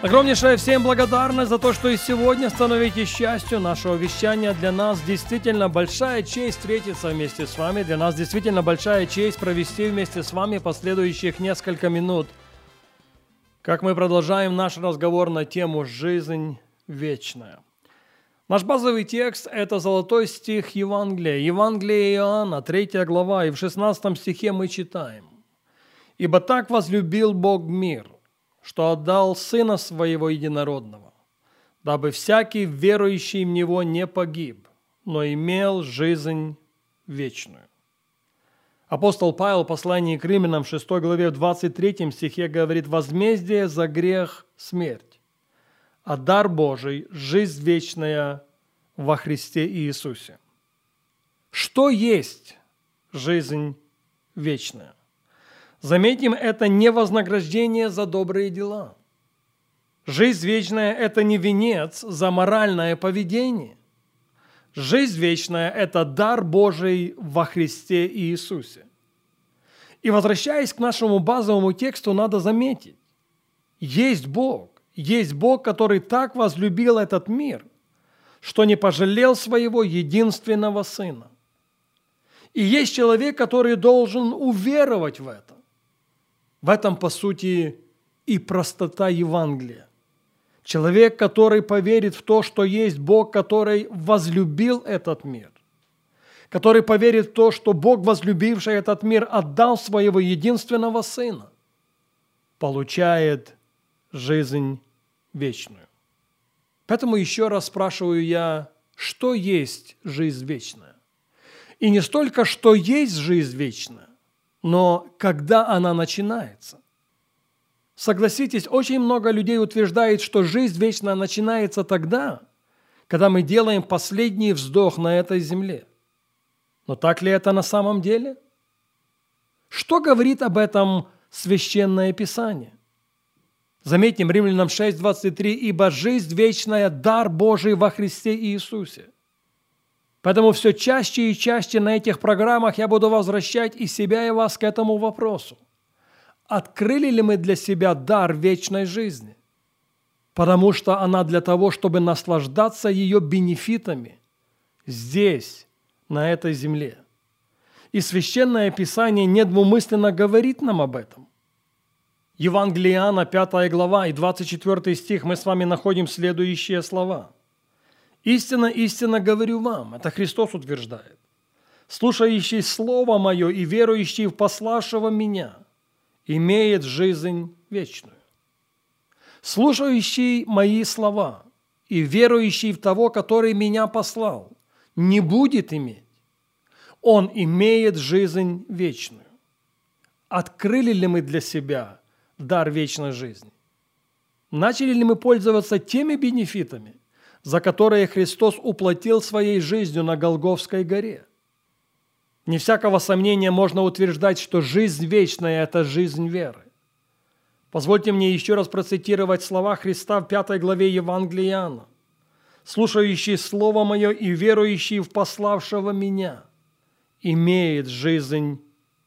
Огромнейшая всем благодарность за то, что и сегодня становитесь частью нашего вещания. Для нас действительно большая честь встретиться вместе с вами. Для нас действительно большая честь провести вместе с вами последующих несколько минут. Как мы продолжаем наш разговор на тему «Жизнь вечная». Наш базовый текст – это золотой стих Евангелия. Евангелие Иоанна, 3 глава, и в 16 стихе мы читаем. «Ибо так возлюбил Бог мир, что отдал Сына Своего Единородного, дабы всякий верующий в Него не погиб, но имел жизнь вечную». Апостол Павел в послании к римлянам в 6 главе в 23 стихе говорит «Возмездие за грех – смерть, а дар Божий – жизнь вечная во Христе Иисусе. Что есть жизнь вечная? Заметим, это не вознаграждение за добрые дела. Жизнь вечная – это не венец за моральное поведение. Жизнь вечная – это дар Божий во Христе Иисусе. И возвращаясь к нашему базовому тексту, надо заметить, есть Бог, есть Бог, который так возлюбил этот мир, что не пожалел своего единственного Сына. И есть человек, который должен уверовать в это. В этом, по сути, и простота Евангелия. Человек, который поверит в то, что есть Бог, который возлюбил этот мир, который поверит в то, что Бог, возлюбивший этот мир, отдал своего единственного Сына, получает жизнь вечную. Поэтому еще раз спрашиваю я, что есть жизнь вечная? И не столько, что есть жизнь вечная, но когда она начинается. Согласитесь, очень много людей утверждает, что жизнь вечная начинается тогда, когда мы делаем последний вздох на этой земле. Но так ли это на самом деле? Что говорит об этом священное писание? Заметим, Римлянам 6.23, «Ибо жизнь вечная – дар Божий во Христе Иисусе». Поэтому все чаще и чаще на этих программах я буду возвращать и себя, и вас к этому вопросу. Открыли ли мы для себя дар вечной жизни? Потому что она для того, чтобы наслаждаться ее бенефитами здесь, на этой земле. И Священное Писание недвумысленно говорит нам об этом. Евангелие Иоанна, 5 глава и 24 стих, мы с вами находим следующие слова. «Истинно, истинно говорю вам», это Христос утверждает, «слушающий Слово Мое и верующий в пославшего Меня имеет жизнь вечную». Слушающий Мои слова и верующий в того, который Меня послал, не будет иметь. Он имеет жизнь вечную. Открыли ли мы для себя – дар вечной жизни? Начали ли мы пользоваться теми бенефитами, за которые Христос уплатил своей жизнью на Голговской горе? Не всякого сомнения можно утверждать, что жизнь вечная – это жизнь веры. Позвольте мне еще раз процитировать слова Христа в пятой главе Евангелия Иоанна. «Слушающий Слово Мое и верующий в пославшего Меня имеет жизнь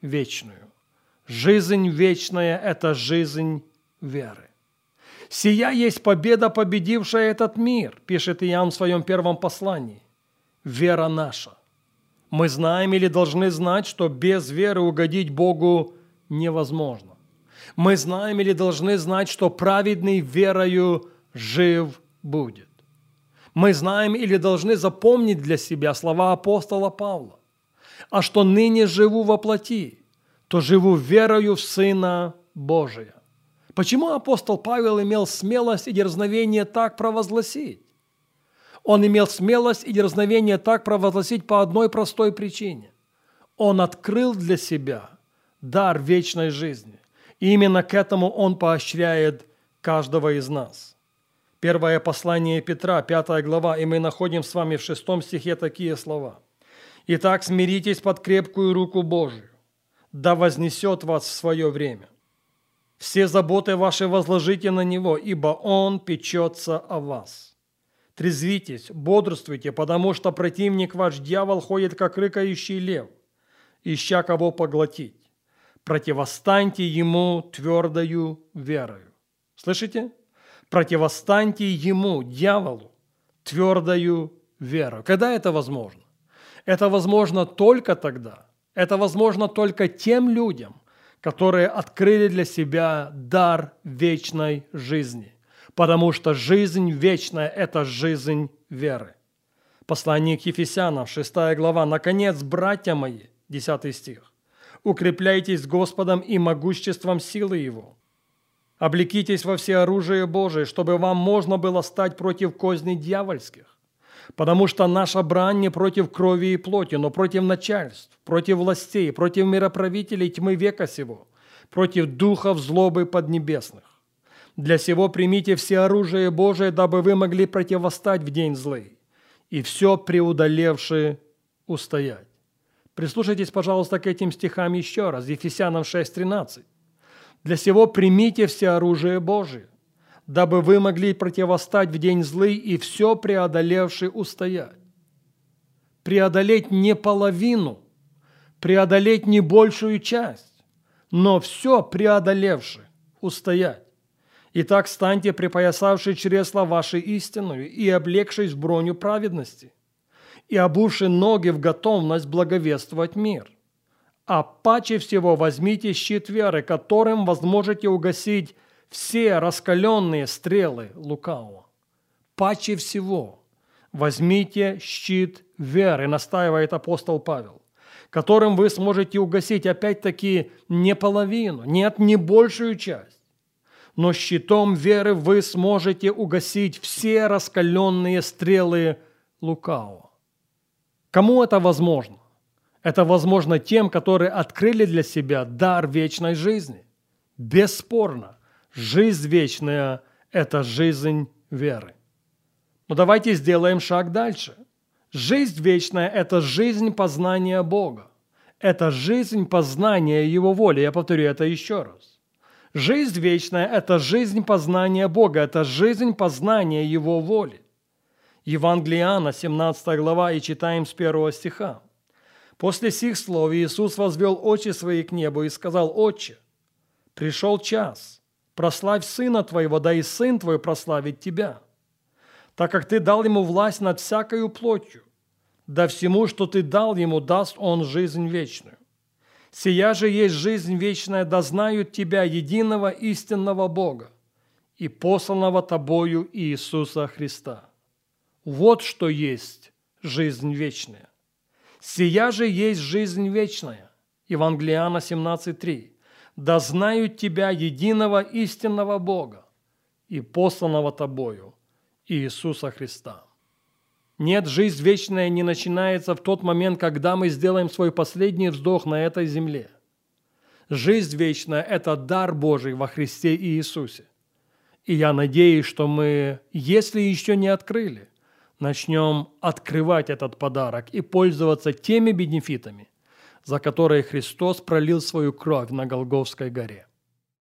вечную». Жизнь вечная – это жизнь веры. «Сия есть победа, победившая этот мир», пишет Иоанн в своем первом послании. «Вера наша». Мы знаем или должны знать, что без веры угодить Богу невозможно. Мы знаем или должны знать, что праведный верою жив будет. Мы знаем или должны запомнить для себя слова апостола Павла. «А что ныне живу во плоти, то живу верою в Сына Божия. Почему апостол Павел имел смелость и дерзновение так провозгласить? Он имел смелость и дерзновение так провозгласить по одной простой причине. Он открыл для себя дар вечной жизни. И именно к этому он поощряет каждого из нас. Первое послание Петра, пятая глава, и мы находим с вами в шестом стихе такие слова. «Итак, смиритесь под крепкую руку Божию, да вознесет вас в свое время. Все заботы ваши возложите на Него, ибо Он печется о вас. Трезвитесь, бодрствуйте, потому что противник ваш дьявол ходит, как рыкающий лев, ища кого поглотить. Противостаньте ему твердою верою. Слышите? противостаньте ему, дьяволу, твердою верою. Когда это возможно? Это возможно только тогда, это возможно только тем людям, которые открыли для себя дар вечной жизни, потому что жизнь вечная – это жизнь веры. Послание к Ефесянам, 6 глава. «Наконец, братья мои», 10 стих, «укрепляйтесь Господом и могуществом силы Его, Облекитесь во все оружие Божие, чтобы вам можно было стать против козней дьявольских. Потому что наша брань не против крови и плоти, но против начальств, против властей, против мироправителей тьмы века сего, против духов злобы поднебесных. Для сего примите все оружие Божие, дабы вы могли противостать в день злый, и все преудолевшие устоять. Прислушайтесь, пожалуйста, к этим стихам еще раз, Ефесянам 6.13. Для сего примите все оружие Божие, дабы вы могли противостать в день злый и все преодолевший устоять. Преодолеть не половину, преодолеть не большую часть, но все преодолевший устоять. Итак, станьте припоясавши чресла вашей истинную и облегшись в броню праведности, и обувши ноги в готовность благовествовать мир а паче всего возьмите щит веры, которым возможете угасить все раскаленные стрелы лукавого. Паче всего возьмите щит веры, настаивает апостол Павел, которым вы сможете угасить опять-таки не половину, нет, не большую часть. Но щитом веры вы сможете угасить все раскаленные стрелы лукавого. Кому это возможно? Это возможно тем, которые открыли для себя дар вечной жизни. Бесспорно, жизнь вечная – это жизнь веры. Но давайте сделаем шаг дальше. Жизнь вечная – это жизнь познания Бога. Это жизнь познания Его воли. Я повторю это еще раз. Жизнь вечная – это жизнь познания Бога, это жизнь познания Его воли. Евангелие Иоанна, 17 глава, и читаем с первого стиха. После сих слов Иисус возвел очи свои к небу и сказал, «Отче, пришел час, прославь Сына Твоего, да и Сын Твой прославит Тебя, так как Ты дал Ему власть над всякою плотью, да всему, что Ты дал Ему, даст Он жизнь вечную. Сия же есть жизнь вечная, да знают Тебя, единого истинного Бога и посланного Тобою Иисуса Христа. Вот что есть жизнь вечная. Сия же есть жизнь вечная. Евангелиана 17.3. Да знают Тебя, единого истинного Бога и посланного Тобою, Иисуса Христа. Нет, жизнь вечная не начинается в тот момент, когда мы сделаем свой последний вздох на этой земле. Жизнь вечная – это дар Божий во Христе Иисусе. И я надеюсь, что мы, если еще не открыли, начнем открывать этот подарок и пользоваться теми бенефитами, за которые Христос пролил свою кровь на Голговской горе.